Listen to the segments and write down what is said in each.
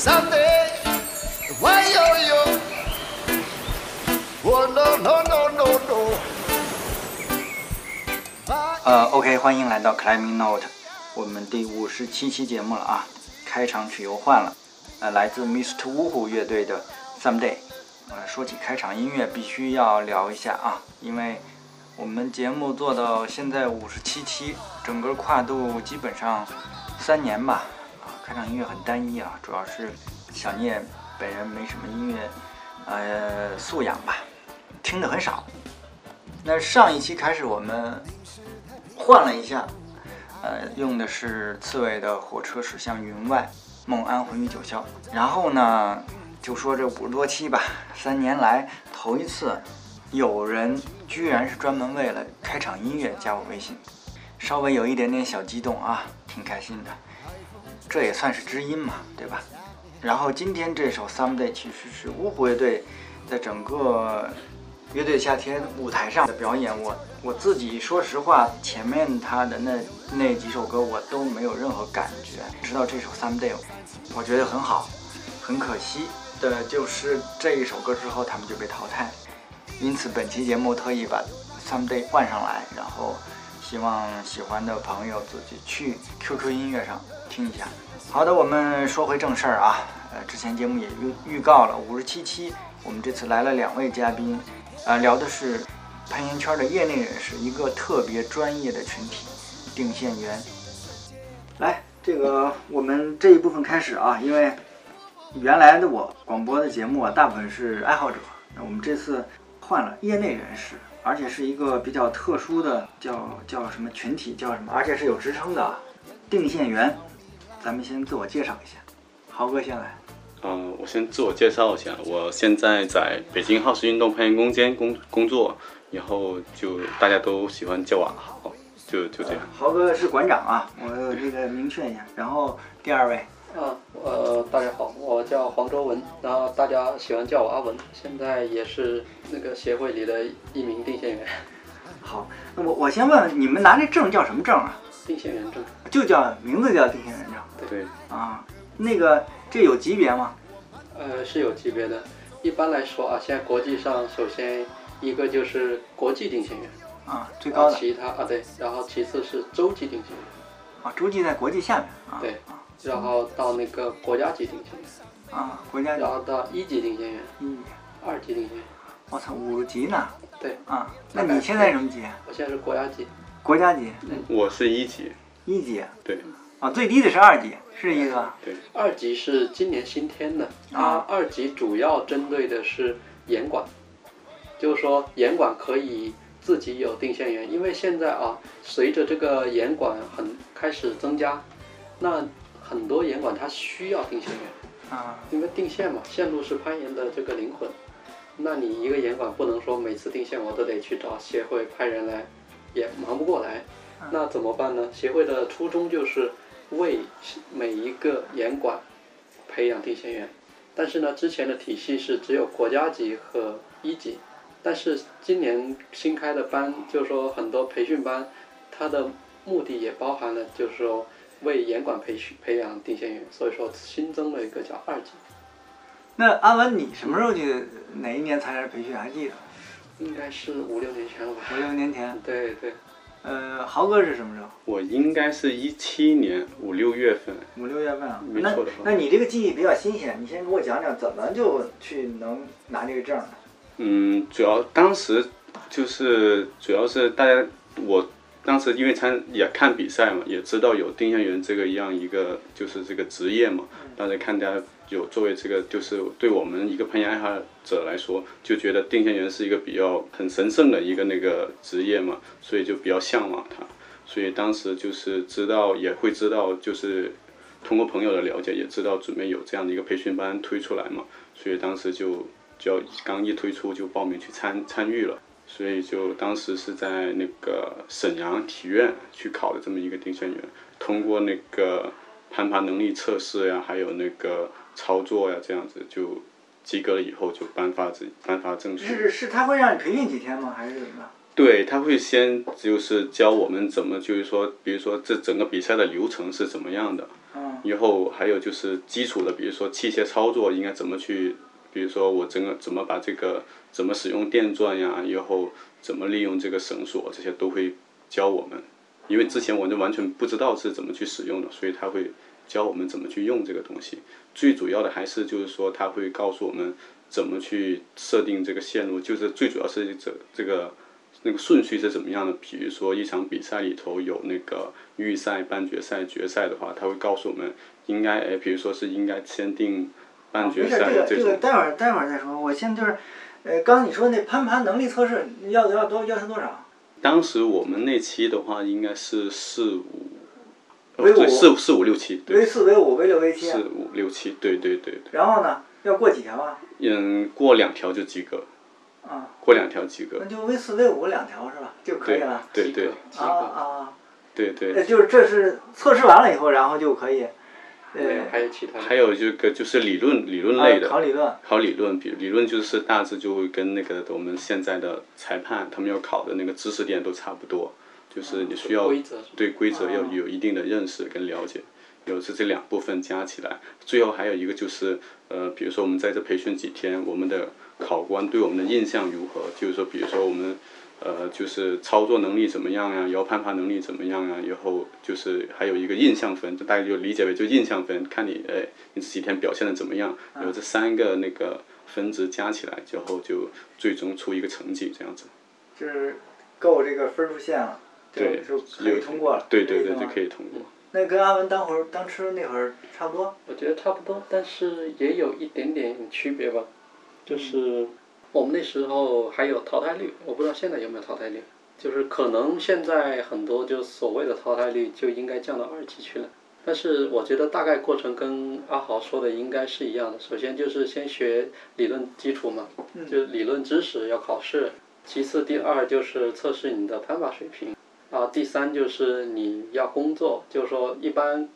Someday, why yo yo? Oh no no no no no. 呃，OK，欢迎来到 Climbing Note，我们第五十七期节目了啊。开场曲又换了，呃，来自 Mr. 呜呼乐队的 Someday。呃，说起开场音乐，必须要聊一下啊，因为我们节目做到现在五十七期，整个跨度基本上三年吧。开场音乐很单一啊，主要是小聂本人没什么音乐呃素养吧，听的很少。那上一期开始我们换了一下，呃，用的是刺猬的《火车驶向云外》，梦安魂与九霄。然后呢，就说这五十多期吧，三年来头一次有人居然是专门为了开场音乐加我微信，稍微有一点点小激动啊，挺开心的。这也算是知音嘛，对吧？然后今天这首《Someday》其实是芜湖乐队在整个乐队夏天舞台上的表演，我我自己说实话，前面他的那那几首歌我都没有任何感觉，直到这首《Someday》，我觉得很好。很可惜的就是这一首歌之后他们就被淘汰，因此本期节目特意把《Someday》换上来，然后希望喜欢的朋友自己去 QQ 音乐上听一下。好的，我们说回正事儿啊，呃，之前节目也预预告了五十七期，我们这次来了两位嘉宾。啊，聊的是攀岩圈的业内人士，一个特别专业的群体——定线员。来，这个我们这一部分开始啊，因为原来的我广播的节目啊，大部分是爱好者，那我们这次换了业内人士，而且是一个比较特殊的，叫叫什么群体，叫什么，而且是有职称的定线员。咱们先自我介绍一下，豪哥先来。嗯，我先自我介绍一下，我现在在北京好事运动攀岩空间工工作，然后就大家都喜欢叫我阿豪，就就这样。豪哥是馆长啊，我这个明确一下。然后第二位，啊，呃，大家好，我叫黄周文，然后大家喜欢叫我阿文，现在也是那个协会里的一名定线员。好，那我我先问问，你们拿这证叫什么证啊？定线员证。就叫名字叫定线员证。对。啊，那个。这有级别吗？呃，是有级别的。一般来说啊，现在国际上首先一个就是国际定线员啊，最高的。其他啊对，然后其次是洲际定线员啊，洲际在国际下面啊。对，然后到那个国家级定线员啊，国家。然后到一级定线员，一、二级定线员。我操，五级呢？对啊，那你现在什么级？我现在是国家级。国家级？我是一级。一级？对。啊，最低的是二级，是一个。对，二级是今年新添的。啊，二级主要针对的是严管，就是说严管可以自己有定线员，因为现在啊，随着这个严管很开始增加，那很多严管它需要定线员。啊。因为定线嘛，线路是攀岩的这个灵魂，那你一个严管不能说每次定线我都得去找协会派人来，也忙不过来，那怎么办呢？协会的初衷就是。为每一个严管培养定线员，但是呢，之前的体系是只有国家级和一级，但是今年新开的班，就是说很多培训班，它的目的也包含了，就是说为严管培训培养定线员，所以说新增了一个叫二级。那阿文，你什么时候去？哪一年参加培训？还记得？应该是五六年前了吧？五六年前。对对。呃，豪哥是什么时候？我应该是一七年五六月份。五六月份啊，没错的话。那你这个记忆比较新鲜，你先给我讲讲怎么就去能拿这个证嗯，主要当时就是主要是大家，我当时因为参也看比赛嘛，也知道有定向员这个样一个就是这个职业嘛，大家看大家。有作为这个，就是对我们一个攀岩爱好者来说，就觉得定向员是一个比较很神圣的一个那个职业嘛，所以就比较向往它。所以当时就是知道，也会知道，就是通过朋友的了解，也知道准备有这样的一个培训班推出来嘛。所以当时就就刚一推出就报名去参参与了。所以就当时是在那个沈阳体院去考的这么一个定向员，通过那个攀爬能力测试呀，还有那个。操作呀，这样子就及格了以后就颁发这颁发证书。是是，他会让你培训几天吗？还是怎么？对他会先就是教我们怎么，就是说，比如说这整个比赛的流程是怎么样的。嗯。以后还有就是基础的，比如说器械操作应该怎么去，比如说我整个怎么把这个怎么使用电钻呀，以后怎么利用这个绳索，这些都会教我们。因为之前我就完全不知道是怎么去使用的，所以他会教我们怎么去用这个东西。最主要的还是就是说他会告诉我们怎么去设定这个线路，就是最主要是这这个那个顺序是怎么样的。比如说一场比赛里头有那个预赛、半决赛、决赛的话，他会告诉我们应该哎，比如说是应该先定半决赛这种。个这个待会儿待会儿再说。我现在就是，呃，刚刚你说那攀爬能力测试要要多要求多少？当时我们那期的话应该是四五，哦威武对，四四五六七，V 四、V 五、V 六、V 七四。五六七，对对对对。然后呢，要过几条啊？嗯，过两条就及格，啊，过两条及格那，就 V 四、V 五两条是吧？就可以了。对对啊及格。啊，对对。呃，就是这是测试完了以后，然后就可以，呃没有，还有其他。还有这个就是理论理论类啊的，考理论。考理论，比理论就是大致就会跟那个我们现在的裁判他们要考的那个知识点都差不多，就是你需要对规则要啊有一定的认识跟了解，有是这两部分加起来，最后还有一个就是呃，比如说我们在这培训几天，我们的考官对我们的印象如何？就是说，比如说我们。呃，就是操作能力怎么样呀？然后攀爬能力怎么样呀？然后就是还有一个印象分，就大家就理解为就印象分，看你哎，你这几天表现的怎么样？然后这三个那个分值加起来之后，就最终出一个成绩这样子。就是够这个分数线了，就对就可以通过了。对对对，就可以通过。那跟阿文当会儿当吃那会儿差不多。我觉得差不多，但是也有一点点区别吧，就是我们那时候还有淘汰率，我不知道现在有没有淘汰率，就是可能现在很多就所谓的淘汰率就应该降到二级去了。但是我觉得大概过程跟阿豪说的应该是一样的。首先就是先学理论基础嘛，就理论知识要考试。其次，第二就是测试你的攀爬水平。啊，第三就是你要工作，就是说一般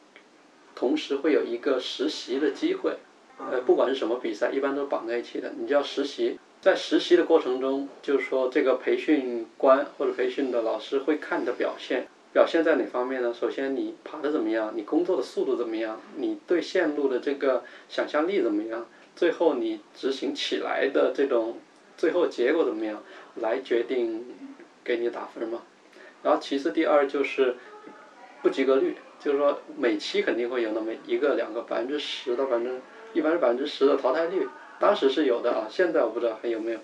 同时会有一个实习的机会，呃，不管是什么比赛，一般都绑在一起的，你就要实习。在实习的过程中，就是说这个培训官或者培训的老师会看你的表现，表现在哪方面呢？首先你爬的怎么样，你工作的速度怎么样，你对线路的这个想象力怎么样，最后你执行起来的这种最后结果怎么样，来决定给你打分嘛。然后其次第二就是不及格率，就是说每期肯定会有那么一个两个百分之十到百分之，一般是百分之十的淘汰率，当时是有的啊，现在我不知道还有没有。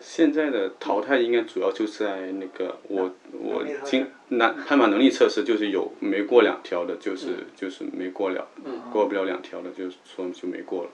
现在的淘汰应该主要就是在那个我我经那攀爬能力测试，就是有没过两条的，就是就是没过了，过不了两条的，就是说就没过了。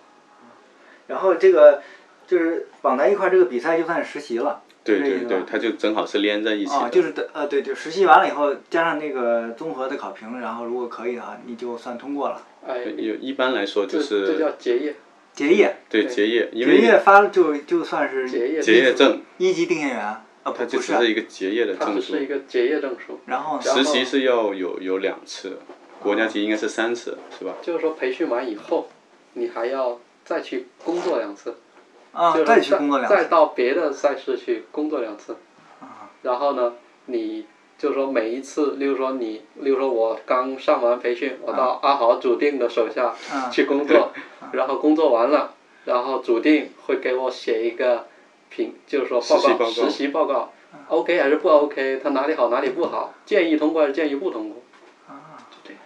然后这个就是绑在一块儿，这个比赛就算是实习了。对对对是这意思吧，它就正好是连在一起啊，的。就是的，呃，对，就实习完了以后，加上那个综合的考评，然后如果可以的话，你就算通过了。哎，有一般来说就是这是叫结业，结业，对结业，因为结业发了就就算是结业结业证，一级定线员啊，不它就不是，只是一个结业的证书它只是。一个结业证书。然后实习是要有有两次，国家级应该是三次，是吧？就是说培训完以后，你还要再去工作两次，啊就是再去工作两次，再到别的赛事去工作两次。然后呢，你就是说每一次，例如说你，例如说我刚上完培训，我到阿豪主定的手下嗯去工作，然后工作完了，然后主定会给我写一个评，就是说报告实习报告习报告，OK 还是不 OK，他哪里好哪里不好，建议通过还是建议不通过，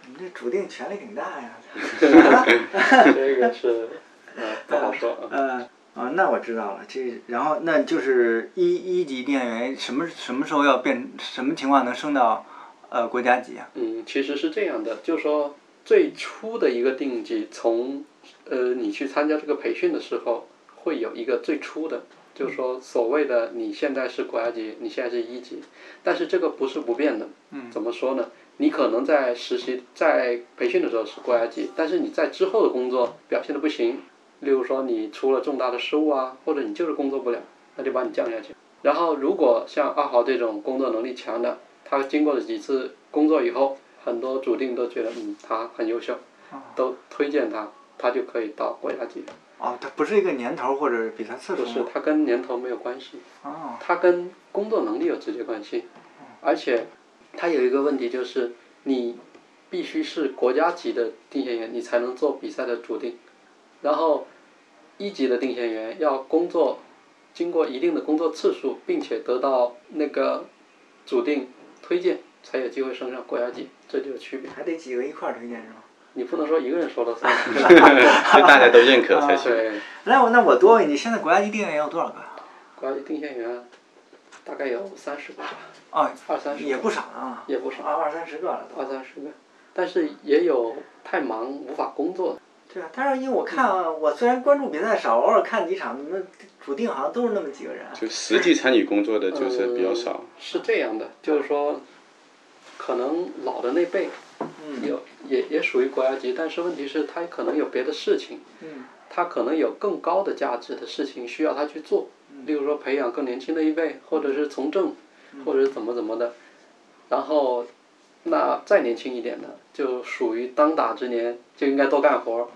你这主定权力挺大呀。这个是呃不好说啊。呃啊，那我知道了。这然后那就是一一级定线员什么什么时候要变？什么情况能升到呃国家级啊？嗯，其实是这样的，就是说最初的一个定级，从呃你去参加这个培训的时候，会有一个最初的，就是说所谓的你现在是国家级，你现在是一级，但是这个不是不变的。嗯。怎么说呢？你可能在实习、在培训的时候是国家级，但是你在之后的工作表现的不行，例如说你出了重大的失误啊，或者你就是工作不了，那就把你降下去。然后如果像阿豪这种工作能力强的，他经过了几次工作以后，很多主定都觉得嗯他很优秀，都推荐他，他就可以到国家级。哦，它不是一个年头或者比赛次数不是吗？，他跟年头没有关系，哦，它跟工作能力有直接关系，而且它有一个问题就是你必须是国家级的定线员，你才能做比赛的主定。然后一级的定线员要工作，经过一定的工作次数，并且得到那个主定推荐，才有机会升上国家级，这就是区别。还得几个一块儿推荐是吗？你不能说一个人说了算。就大家都认可才行。对，那我那我多问你，现在国家级定线员有多少个？国家级定线员大概有三十个吧，哦，二三十个也不少啊，也不少，二二三十个了都。二三十个。但是也有太忙无法工作的。对啊，但是因为我看啊，我虽然关注比赛少，偶尔看几场，那主定好像都是那么几个人。就实际参与工作的就是比较少。是这样的，就是说，可能老的那辈嗯。有也也属于国家级，但是问题是他可能有别的事情，嗯。他可能有更高的价值的事情需要他去做，例如说培养更年轻的一辈，或者是从政，或者是怎么怎么的，然后那再年轻一点的就属于当打之年，就应该多干活儿，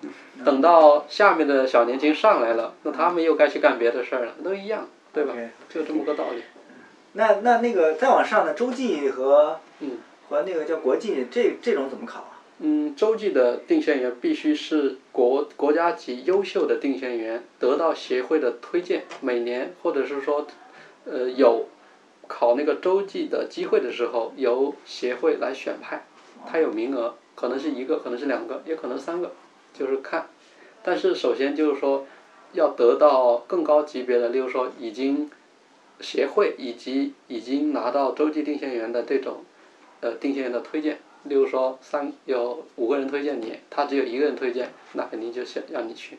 等到下面的小年轻上来了，那他们又该去干别的事儿了，都一样，对吧？就这么个道理。那那那个再往上的洲际和嗯和那个叫国际，这这种怎么考啊？嗯，洲际的定线员必须是国国家级优秀的定线员，得到协会的推荐，每年或者是说，呃，有考那个洲际的机会的时候，由协会来选派，他有名额，可能是一个，可能是两个，也可能三个，就是看。但是首先就是说，要得到更高级别的，例如说已经协会以及已经拿到洲际定线员的这种呃定线员的推荐。例如说三有五个人推荐你，他只有一个人推荐，那肯定就是让你去，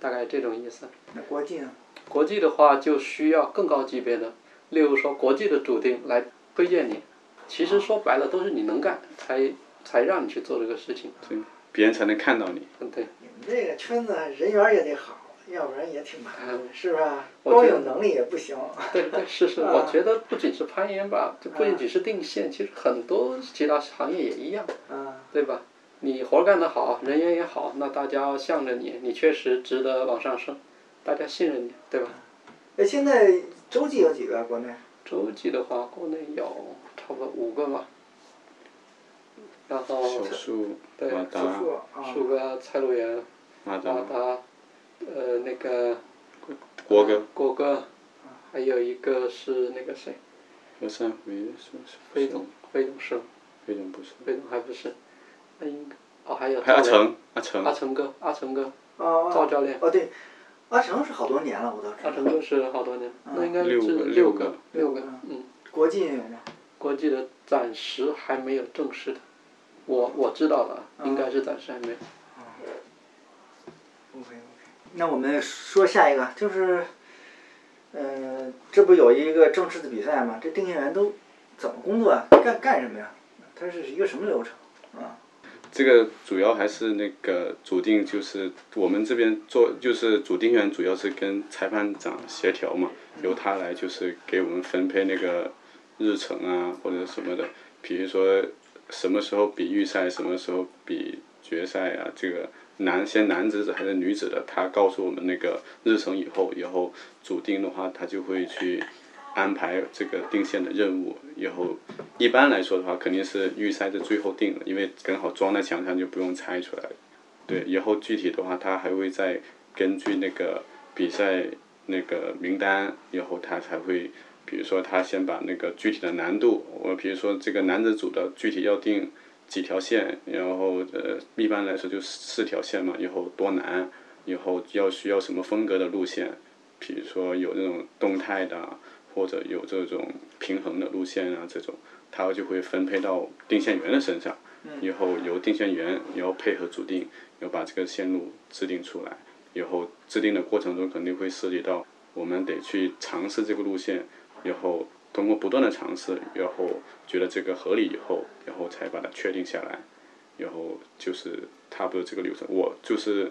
大概这种意思。那国际呢？国际的话就需要更高级别的，例如说国际的主定来推荐你，其实说白了都是你能干才才让你去做这个事情。对，别人才能看到你。嗯，对，你们这个圈子人缘也得好，要不然也挺麻烦，是吧？光有能力也不行。对对是是，啊我觉得不仅是攀岩吧，就不仅仅是定线，其实很多其他行业也一样。啊，对吧？你活干得好，人缘也好，那大家向着你，你确实值得往上升，大家信任你，对吧？哎，现在洲际有几个啊？国内？洲际的话，国内有差不多五个吧，然后小树、对马达、数啊。数个蔡路元、马达、马达，呃，那个国歌、郭哥，还有一个是那个谁，和善辉是是飞总，飞总是吗，飞总不是，飞总还不是，那应该哦还有还有阿成，阿成。阿，成哥，阿成哥，哦哦赵教练。哦对，阿成是好多年了，我倒是。阿成哥是好多年，那应该是六个六六个六个嗯，嗯，国际有吗？国际的暂时还没有正式的，我我知道的啊，应该是暂时还没有。OK OK，那我们说下一个，就是，嗯、这不有一个正式的比赛吗？这定线员都怎么工作啊？干干什么呀？它是一个什么流程啊？这个主要还是那个主定，就是我们这边做，就是主定员主要是跟裁判长协调嘛，由他来就是给我们分配那个日程啊或者什么的，比如说什么时候比预赛，什么时候比决赛啊，这个男先男子的还是女子的，他告诉我们那个日程以后，以后主定的话，他就会去安排这个定线的任务。以后一般来说的话，肯定是预赛是最后定了，因为刚好装在墙上就不用拆出来。对，以后具体的话，他还会再根据那个比赛那个名单，以后他才会，比如说他先把那个具体的难度，我比如说这个男子组的具体要定几条线，然后呃一般来说就四条线嘛，以后多难，以后要需要什么风格的路线，比如说有那种动态的啊，或者有这种平衡的路线啊，这种它就会分配到定线员的身上，以后由定线员然后配合主定，要把这个线路制定出来，以后制定的过程中肯定会涉及到我们得去尝试这个路线，然后通过不断的尝试，然后觉得这个合理以后，然后才把它确定下来，然后就是差不多这个流程。我就是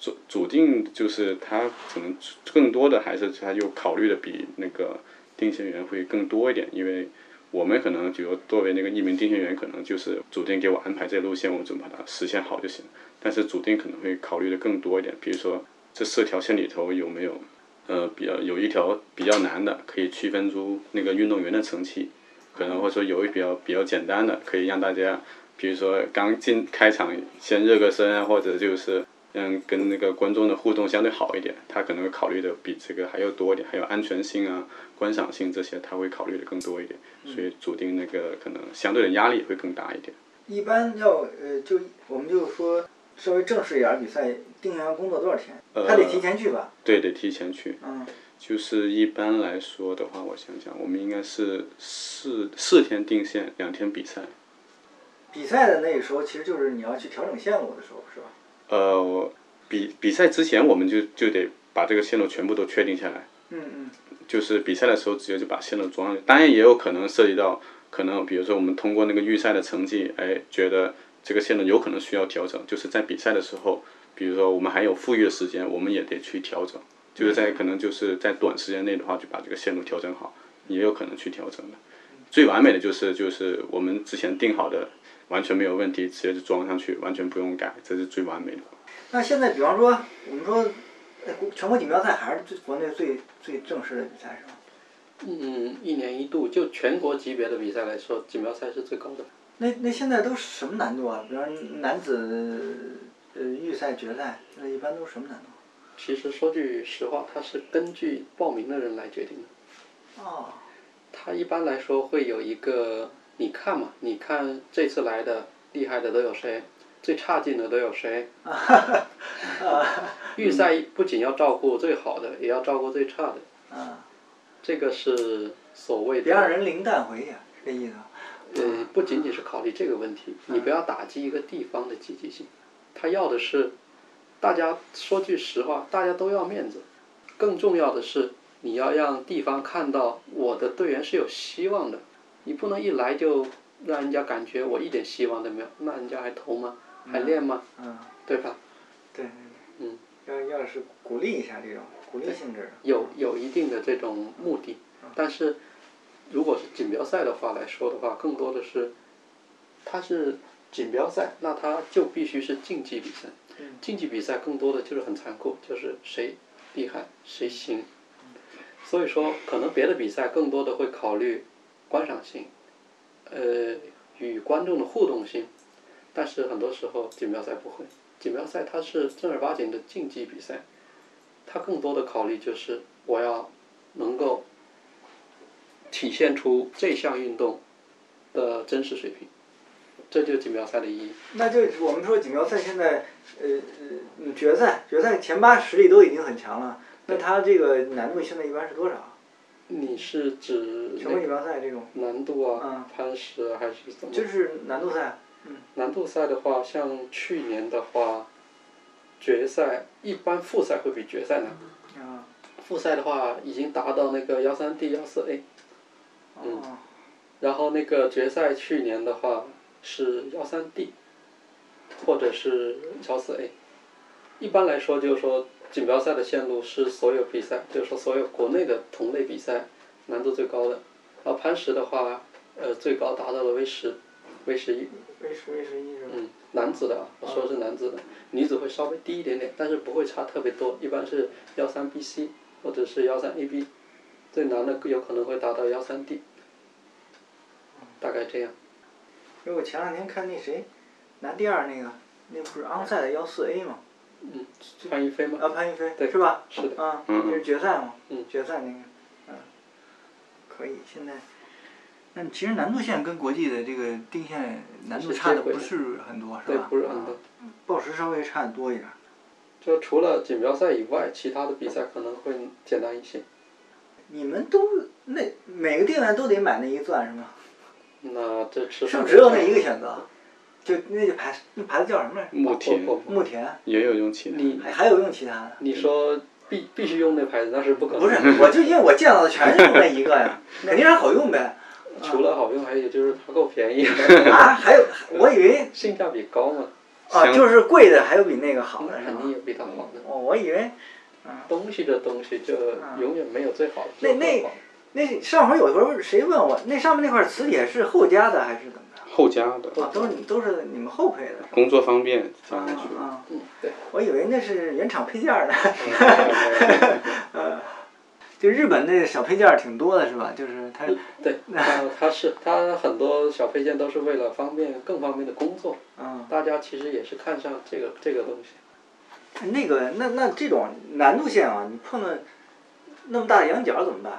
主主定就是他可能更多的还是他就考虑的比那个定线员会更多一点，因为我们可能就作为那个一名定线员，可能就是主定给我安排这路线，我怎么把它实现好就行。但是主定可能会考虑的更多一点，比如说这四条线里头有没有呃比较有一条比较难的，可以区分出那个运动员的层级，可能或者说有一比较比较简单的，可以让大家比如说刚进开场先热个身啊，或者就是嗯跟那个观众的互动相对好一点，他可能会考虑的比这个还要多一点，还有安全性啊、观赏性这些，他会考虑的更多一点，所以主定那个可能相对的压力也会更大一点。一般要呃，就我们就说稍微正式一点儿比赛，定下来工作多少天？呃他得提前去吧？对，得提前去。嗯，就是一般来说的话，我想想，我们应该是四四天定线，两天比赛。比赛的那个时候，其实就是你要去调整线路的时候，是吧？呃，比比赛之前我们就就得把这个线路全部都确定下来。嗯嗯。就是比赛的时候直接就把线路装上去，当然也有可能涉及到，可能比如说我们通过那个预赛的成绩，哎，觉得这个线路有可能需要调整，就是在比赛的时候，比如说我们还有富裕的时间，我们也得去调整，就是在可能就是在短时间内的话，就把这个线路调整好，也有可能去调整的。最完美的就是就是我们之前定好的完全没有问题，直接就装上去，完全不用改，这是最完美的。那现在比方说，我们说，呃国全国锦标赛还是最国内最最正式的比赛是吧？嗯，一年一度，就全国级别的比赛来说，锦标赛是最高的。那那现在都什么难度啊？比方说男子呃预赛、决赛，那一般都是什么难度？其实说句实话，它是根据报名的人来决定的。哦，它一般来说会有一个，你看嘛，你看这次来的厉害的都有谁，最差劲的都有谁。预赛不仅要照顾最好的，也要照顾最差的。啊，这个是所谓的。别让人零蛋回去，是这意思？呃，不仅仅是考虑这个问题，你不要打击一个地方的积极性。他要的是，大家说句实话，大家都要面子。更重要的是，你要让地方看到我的队员是有希望的。你不能一来就让人家感觉我一点希望都没有，那人家还投吗？还练吗？嗯，对吧？对。嗯。要要是鼓励一下这种鼓励性质的。有有一定的这种目的，但是如果是锦标赛的话来说的话，更多的是，它是锦标赛，那它就必须是竞技比赛。竞技比赛更多的就是很残酷，就是谁厉害谁行。所以说，可能别的比赛更多的会考虑观赏性，呃，与观众的互动性，但是很多时候锦标赛不会。锦标赛它是正儿八经的竞技比赛，它更多的考虑就是我要能够体现出这项运动的真实水平，这就是锦标赛的意义。那就我们说锦标赛现在，呃呃，决赛决赛前八实力都已经很强了，那它这个难度现在一般是多少？你是指全国锦标赛这种？难度啊，攀石啊，还是怎么？就是难度赛。嗯。难度赛的话，像去年的话，决赛一般复赛会比决赛难。啊。复赛的话，已经达到那个幺三 D 幺四 A。嗯。然后那个决赛去年的话是幺三 D，或者是幺四 A。一般来说，就是说锦标赛的线路是所有比赛，就是说所有国内的同类比赛难度最高的。然后攀石的话，呃，最高达到了 V 十，V 十一。V 十 V 十一是吧？嗯，男子的啊，我说的是男子的，女子会稍微低一点点，但是不会差特别多，一般是幺三 BC 或者是幺三 AB，最难的有可能会达到幺三 D，大概这样。因为我前两天看那谁，拿第二那个，那不是昂赛的幺四 A 吗？嗯，潘一飞吗？啊，潘一飞，对，是吧？是的。啊，那是决赛嘛？嗯。决赛那个，嗯，可以。现在，但其实难度线跟国际的这个定线难度差的不是很多，是吧？对，不是很多。报时稍微差的多一点。就除了锦标赛以外，其他的比赛可能会简单一些。你们都那每个店员都得买那一钻是吗？那这吃是不是只有那一个选择？就那个牌，那牌子叫什么来着？木田。牧田。也有用其他。你还还有用其他的？你说必必须用那牌子，那是不可能。不是，我就因为我见到的全是用那一个呀，肯定是好用呗。除了好用，还有就是它够便宜。啊，还有，我以为 性价比高嘛。啊，就是贵的还有比那个好的肯定有比它好的。哦，我以为。东西这东西就永远没有最好的。那那那上回有时候谁问我，那上面那块磁铁是后加的还是怎么着？后加的。啊，都是都是你们后配的。工作方便加上去。嗯，对。我以为那是原厂配件的。就日本那小配件儿挺多的是吧？就是它，对，它它是它很多小配件都是为了方便更方便的工作，嗯，大家其实也是看上这个这个东西。那个那那这种难度线啊，你碰到那么大的羊角怎么办？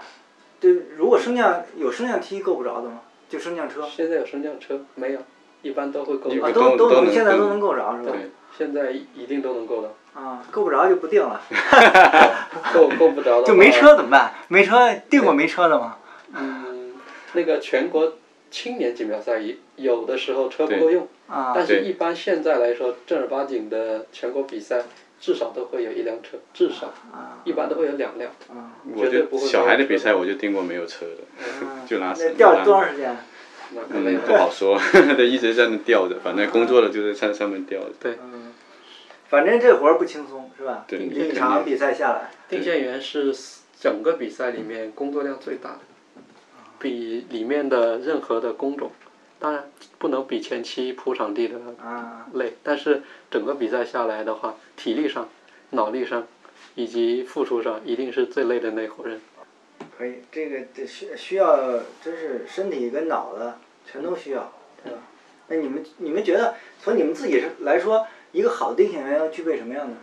对，如果升降有升降梯够不着的吗？就升降车现在有升降车没有？一般都会够。都都都能现在都能够着是吧？对，现在一定都能够到，啊，够不着就不定了，够够不着的 就没车怎么办？没车定过没车的吗？嗯，那个全国青年锦标赛有有的时候车不够用，但是一般现在来说，正儿八经的全国比赛至少都会有一辆车，至少啊一般都会有两辆。啊，我就绝对不会小孩的比赛我就订过没有车的，就拉屎那吊多长时间？那可能嗯，不好说，得一直在那吊着，反正工作了就在山上面吊着。嗯，反正这活儿不轻松是吧？对一场比赛下来，定线员是整个比赛里面工作量最大的，比里面的任何的工种，当然不能比前期铺场地的啊，累，但是整个比赛下来的话，体力上、脑力上以及付出上，一定是最累的那伙人。可以，这个这需需要，真是身体跟脑子全都需要，对吧？那你们你们觉得，从你们自己是来说，一个好的定线员要具备什么样的？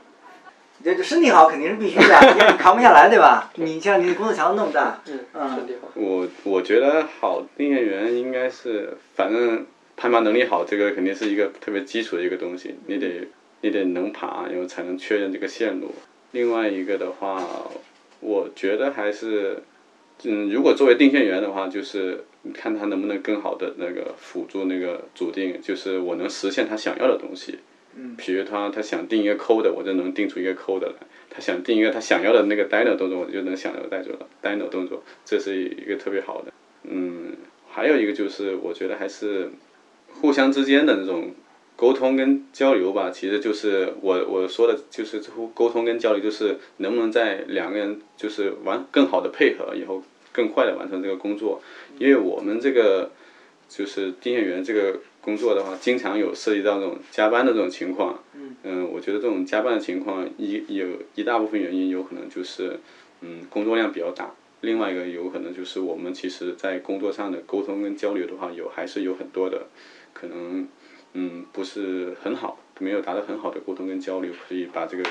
这这身体好肯定是必须的，你扛不下来，对吧？你像你工作强度那么大，嗯，嗯身体好。我我觉得好定线员应该是，反正攀爬能力好，这个肯定是一个特别基础的一个东西，你得你得能爬，然后才能确认这个线路。另外一个的话，我觉得还是，嗯，如果作为定线员的话，就是看他能不能更好的那个辅助那个主定，就是我能实现他想要的东西。嗯比如他他想定一个抠的，我就能定出一个抠的来；他想定一个他想要的那个 dino 动作，我就能想要的 dino dino 动作，这是一个特别好的。嗯，还有一个就是我觉得还是互相之间的那种沟通跟交流吧，其实就是我我说的就是沟通跟交流，就是能不能在两个人就是完更好的配合以后，更快的完成这个工作，因为我们这个就是定线员这个工作的话，经常有涉及到这种加班的这种情况。嗯。我觉得这种加班的情况一有一大部分原因有可能就是嗯工作量比较大，另外一个有可能就是我们其实在工作上的沟通跟交流的话，有还是有很多的可能嗯不是很好，没有达到很好的沟通跟交流，所以把这个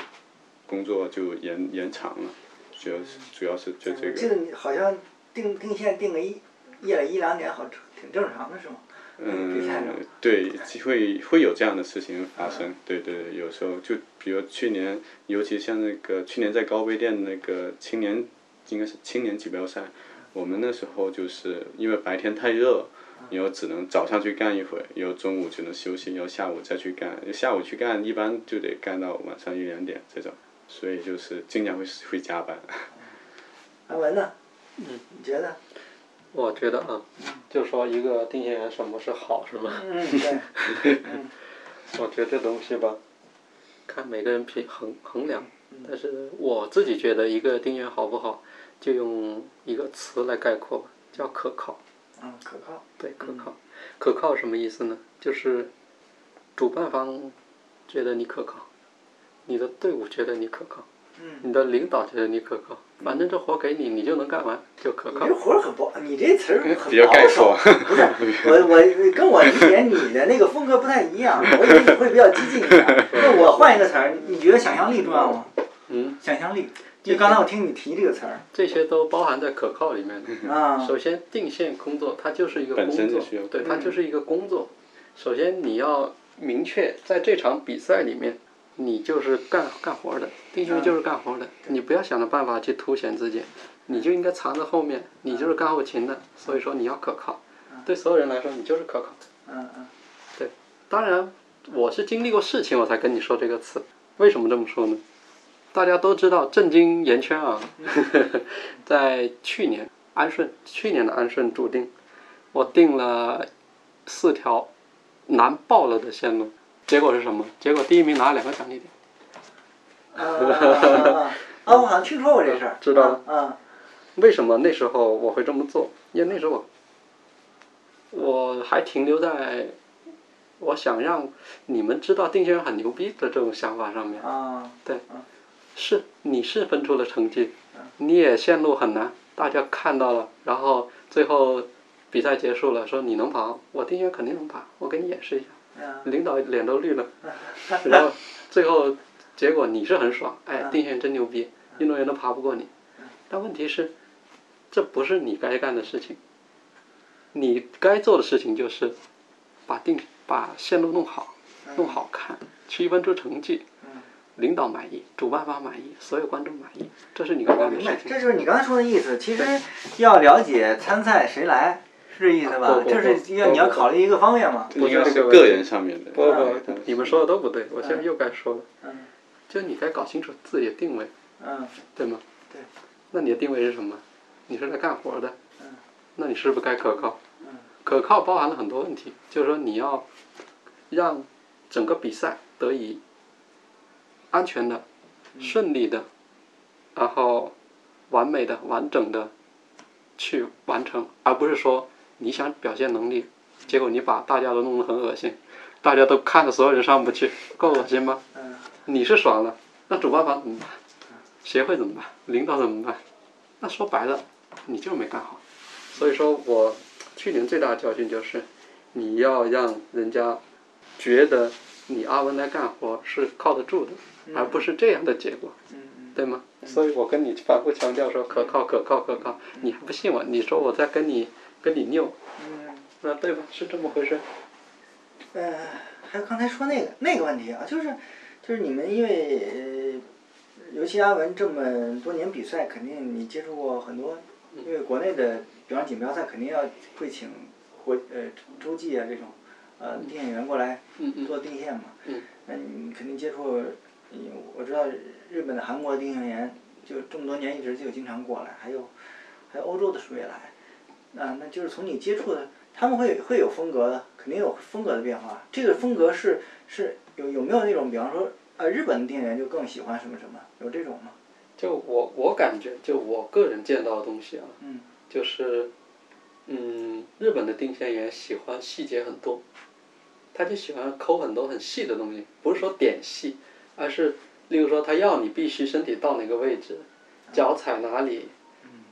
工作就延延长了。主要是主要是就这个。我记得你好像定定线定个一一了一两点，好挺正常的是吗？嗯，对，会会有这样的事情发生。对对对，有时候就比如去年，尤其像那个去年在高碑店那个青年，应该是青年锦标赛，我们那时候就是因为白天太热，然后只能早上去干一会儿，然后中午只能休息，然后下午再去干，下午去干一般就得干到晚上一两点这种，所以就是经常会会加班。阿文呢？嗯，你觉得？我觉得啊，就说一个定线员什么是好是吗？嗯，对，我觉得这东西吧，看每个人平衡衡量。但是我自己觉得一个定员好不好，就用一个词来概括吧，叫可靠。嗯，可靠。对，可靠。可靠什么意思呢？就是主办方觉得你可靠，你的队伍觉得你可靠，嗯，你的领导觉得你可靠，反正这活给你，你就能干完，就可靠你这。活儿很薄，你这词儿很比较概保守括。不是，我我跟我理解你的那个风格不太一样，我以为你会比较激进一点。那我换一个词儿，你觉得想象力重要吗？嗯，想象力，就刚才我听你提这个词儿这些都包含在可靠里面的。啊，首先，定线工作它就是一个工本身就作需要，对，它就是一个工作。首先，你要明确在这场比赛里面，你就是干干活的，定线就是干活的，你不要想着办法去凸显自己，你就应该藏在后面，你就是干后勤的，所以说你要可靠。对所有人来说，你就是可靠。嗯嗯对当然，我是经历过事情，我才跟你说这个词。为什么这么说呢？大家都知道震惊圆圈啊，在去年安顺，去年的安顺注定，我定了四条难爆了的线路，结果是什么？结果第一名拿了两个奖励点。啊我好像听说过这事儿。知道了啊。为什么那时候我会这么做？因为那时候我我还停留在我想让你们知道定线员很牛逼的这种想法上面。啊。是你是分出了成绩，你也线路很难，大家看到了，然后最后比赛结束了，说你能跑，我定员肯定能跑，我给你演示一下。嗯。领导脸都绿了，然后最后结果你是很爽，哎，定线真牛逼，运动员都爬不过你。但问题是，这不是你该干的事情，你该做的事情就是把定把线路弄好，弄好看，区分出成绩，领导满意，主办方满意，所有观众满意，这是你该我明白，干的事情。这就是你刚才说的意思。其实要了解参赛谁来，是这意思吧？这是要你要考虑一个方面嘛。应该是个个人上面的。不不嗯，你们说的都不对，我现在又该说了，嗯就你该搞清楚自己的定位。嗯对吗？对。那你的定位是什么？你是来干活的。嗯。那你是不是该可靠？嗯。可靠包含了很多问题，就是说你要让整个比赛得以安全的、嗯顺利的，然后完美的、完整的去完成，而不是说你想表现能力，结果你把大家都弄得很恶心，大家都看着所有人上不去，够恶心吗？嗯你是爽了，那主办方怎么办？协会怎么办？领导怎么办？那说白了，你就是没干好。所以说我去年最大的教训就是，你要让人家觉得你阿文来干活是靠得住的，而不是这样的结果，嗯嗯对吗？所以我跟你反复强调说可靠、可靠、可靠，你还不信我？你说我在跟你跟你拗，嗯。那对吧？是这么回事。呃，还有刚才说那个那个问题啊，就是就是你们因为呃，尤其阿文这么多年比赛，肯定你接触过很多，因为国内的，比方锦标赛肯定要会请国呃洲际啊这种呃电影员过来嗯嗯做定线嘛。嗯。那你肯定接触，嗯我知道日本的、韩国的定线员就这么多年一直就经常过来，还有还有欧洲的数也来。啊，那就是从你接触的，他们会会有风格的，肯定有风格的变化。这个风格是是有有没有那种，比方说，呃，日本的店员就更喜欢什么什么，有这种吗？就我我感觉，就我个人见到的东西啊，嗯就是，嗯，日本的定线员喜欢细节很多，他就喜欢抠很多很细的东西，不是说点细，而是例如说他要你必须身体到哪个位置，脚踩哪里，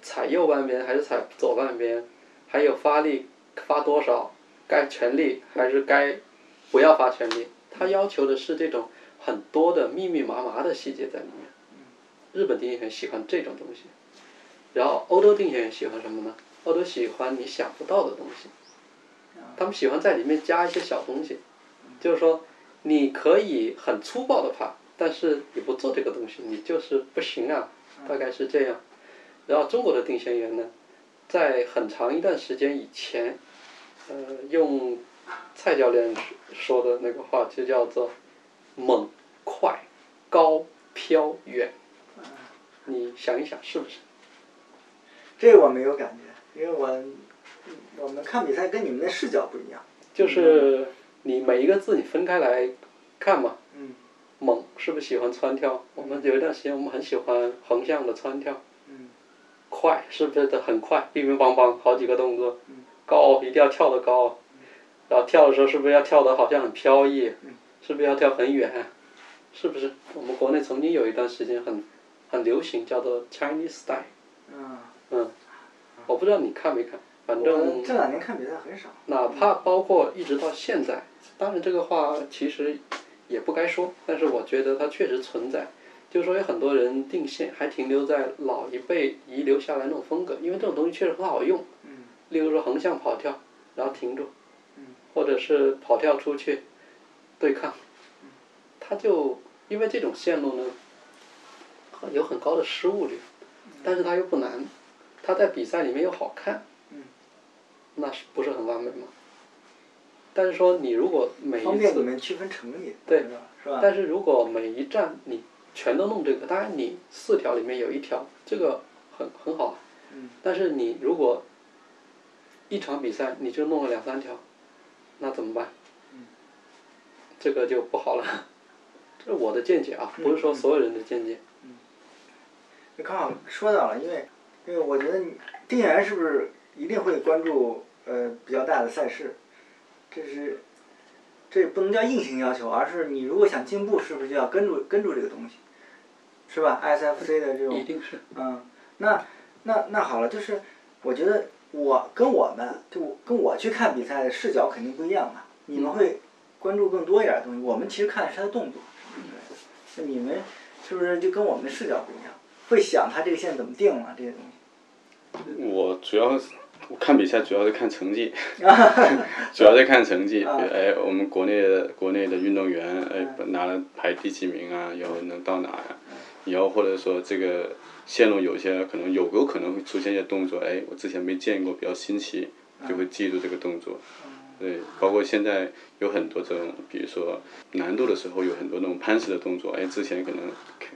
踩右半边还是踩左半边，还有发力发多少，该全力还是该不要发全力，他要求的是这种很多的密密麻麻的细节在里面。日本定线员喜欢这种东西，然后欧洲定线员喜欢什么呢？欧洲喜欢你想不到的东西，他们喜欢在里面加一些小东西，就是说你可以很粗暴的怕，但是你不做这个东西，你就是不行啊，大概是这样。然后中国的定线员呢，在很长一段时间以前，呃，用蔡教练说的那个话就叫做猛、快、高、飘、远。你想一想，是不是？这个我没有感觉，因为我我们看比赛跟你们的视角不一样。就是你每一个字你分开来看嘛。嗯。猛是不是喜欢穿跳？我们有一段时间我们很喜欢横向的穿跳。嗯。快是不是得很快？乒乒乓乓好几个动作。嗯。高一定要跳得高，然后跳的时候是不是要跳得好像很飘逸？嗯。是不是要跳很远？是不是？我们国内曾经有一段时间很很流行，叫做 Chinese style。嗯。嗯。我不知道你看没看，反正这两年看比赛很少。哪怕包括一直到现在，当然这个话其实也不该说，但是我觉得它确实存在。就是说有很多人定线还停留在老一辈遗留下来那种风格，因为这种东西确实很好用。嗯。例如说横向跑跳，然后停住，嗯或者是跑跳出去对抗，他就因为这种线路呢，有很高的失误率，但是它又不难，它在比赛里面又好看，嗯那是不是很完美吗？但是说你如果每方便你一次，们区分成立，对是吧？但是如果每一站你全都弄这个，当然你四条里面有一条，这个很很好啊，嗯但是你如果一场比赛你就弄了两三条，那怎么办？嗯这个就不好了，这是我的见解啊，嗯不是说所有人的见解。你刚好说到了，因为因为我觉得你定员是不是一定会关注呃比较大的赛事？这是这不能叫硬性要求，而是你如果想进步，是不是就要跟住跟住这个东西？是吧？SFC 的这种一定是。嗯，那那那好了，就是我觉得我跟我们就跟我去看比赛的视角肯定不一样嘛。你们会关注更多一点的东西，我们其实看的是他的动作。对，那你们是不是就跟我们的视角不一样？会想他这个线怎么定了这些东西？我主要是我看比赛主要是看成绩，主要是看成绩。啊哎，我们国内的国内的运动员，哎，拿了排第几名啊？以后能到哪呀？以后或者说这个线路有些可能有有可能会出现一些动作，哎，我之前没见过，比较新奇，就会记住这个动作。对，包括现在有很多这种，比如说难度的时候有很多那种攀石的动作，哎，之前可能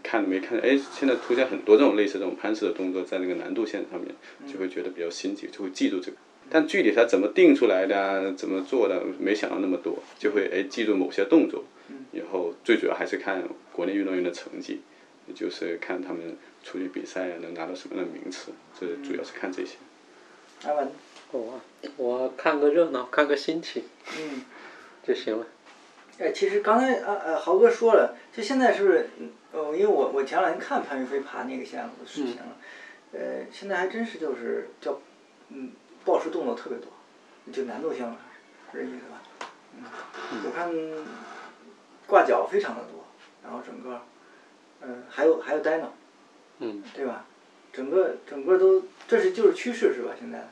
看没看，哎，现在出现很多这种类似这种攀石的动作在那个难度线上面，就会觉得比较新奇，就会记住这个。但具体它怎么定出来的啊，怎么做的，没想到那么多，就会哎记住某些动作，以后最主要还是看国内运动员的成绩，就是看他们出去比赛能拿到什么样的名次，这主要是看这些。阿文，我啊我看个热闹，看个心情嗯。就行了。哎，其实刚才呃呃豪哥说了，就现在是不是？呃，因为我我前两天看潘云飞爬那个线路的视频了，呃，现在还真是就是叫嗯报时动作特别多，就难度性了，是这意思吧？嗯，我看挂脚非常的多，然后整个，嗯、还有还有 dyno，嗯对吧？整个整个都这是就是趋势是吧？现在，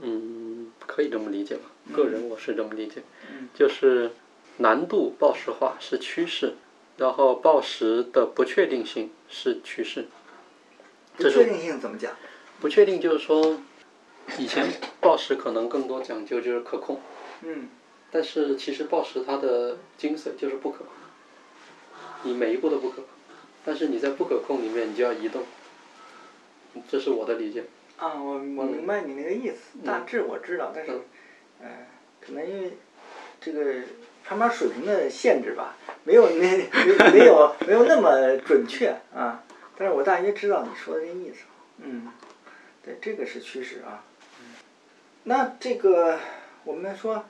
嗯，可以这么理解吧？个人我是这么理解，嗯就是难度报时化是趋势，然后报时的不确定性是趋势。这确定性怎么讲？不确定就是说，以前报时可能更多讲究就是可控，嗯但是其实报时它的精髓就是不可控，你每一步都不可控，但是你在不可控里面你就要移动，这是我的理解。啊，我我明白你那个意思，大致我知道，但是，呃，可能因为这个攀爬水平的限制吧，没有那没没有没有那么准确啊。但是我大约知道你说的这意思，嗯，对，这个是趋势啊。那这个我们说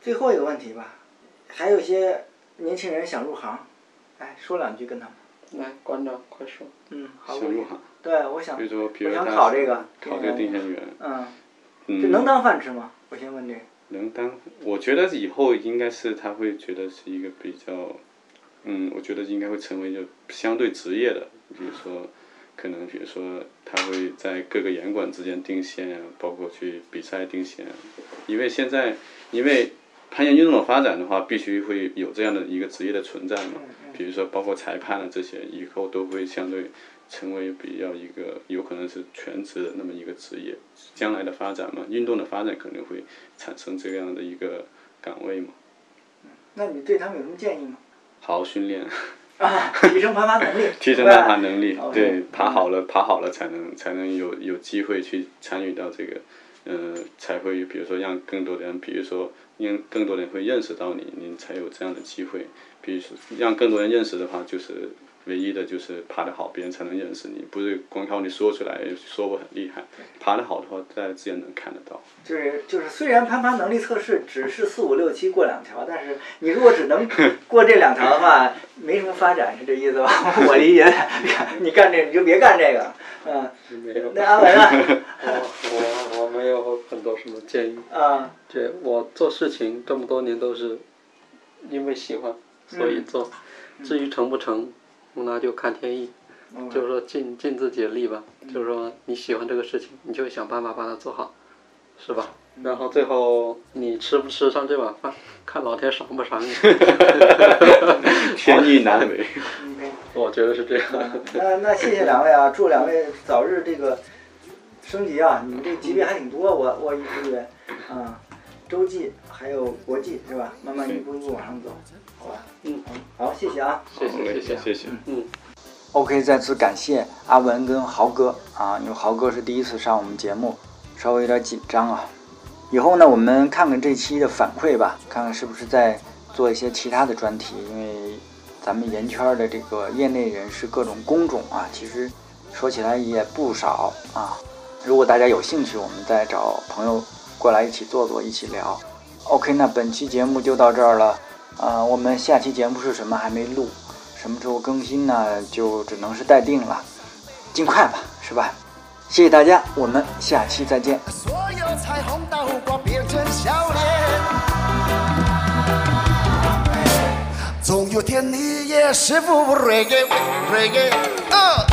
最后一个问题吧，还有一些年轻人想入行，哎，说两句跟他们。来，馆长快说。嗯，好，想入行，对，我想比如说，比我想如他考这个考这个定向员，嗯，嗯，这能当饭吃吗？我先问这个。能当，我觉得以后应该是他会觉得是一个比较，嗯，我觉得应该会成为一个相对职业的，比如说，可能比如说他会在各个严管之间定线啊，包括去比赛定线啊，因为现在因为攀岩运动的发展的话，必须会有这样的一个职业的存在嘛，比如说包括裁判啊这些，以后都会相对成为比较一个有可能是全职的那么一个职业，将来的发展嘛，运动的发展肯定会产生这样的一个岗位嘛，那你对他们有什么建议吗？好好训练，啊，提升攀爬能力，提升攀爬能力好，对，爬好了，爬好了才能才能有有机会去参与到这个，呃，才会比如说让更多的人，比如说让更多人会认识到你，你才有这样的机会。比如说让更多人认识的话，就是唯一的就是爬得好，别人才能认识你，不是光靠你说出来说我很厉害，爬得好的话，大家自然能看得到。就是就是，虽然攀爬能力测试只是四五六七过两条，但是你如果只能过这两条的话，没什么发展，是这意思吧？我理解，你干这你就别干这个，嗯，没有，那阿文啊，我我我没有很多什么建议。啊，对我做事情这么多年都是因为喜欢，所以做。至于成不成，那就看天意。嗯就是说尽尽自己的力吧。就是说你喜欢这个事情，你就想办法把它做好，是吧？然后最后你吃不吃上这碗饭，看老天赏不赏你。天意难违。我觉得是这样。那那谢谢两位啊，祝两位早日这个升级啊！你们这级别还挺多，我我一直以为，啊，洲际还有国际是吧？慢慢一步一步往上走，好吧？嗯，好，谢谢啊。谢谢谢谢。谢谢。嗯。OK，再次感谢阿文跟豪哥啊，因为豪哥是第一次上我们节目，稍微有点紧张啊。以后呢，我们看看这期的反馈吧，看看是不是再做一些其他的专题，因为咱们研圈的这个业内人士各种工种啊，其实说起来也不少啊。如果大家有兴趣，我们再找朋友过来一起坐坐，一起聊。OK，那本期节目就到这儿了，啊、我们下期节目是什么还没录。什么时候更新呢？就只能是待定了，尽快吧，是吧？谢谢大家，我们下期再见。所有彩虹刀光变成笑脸。总有天你也是副 reggae reggae，呃。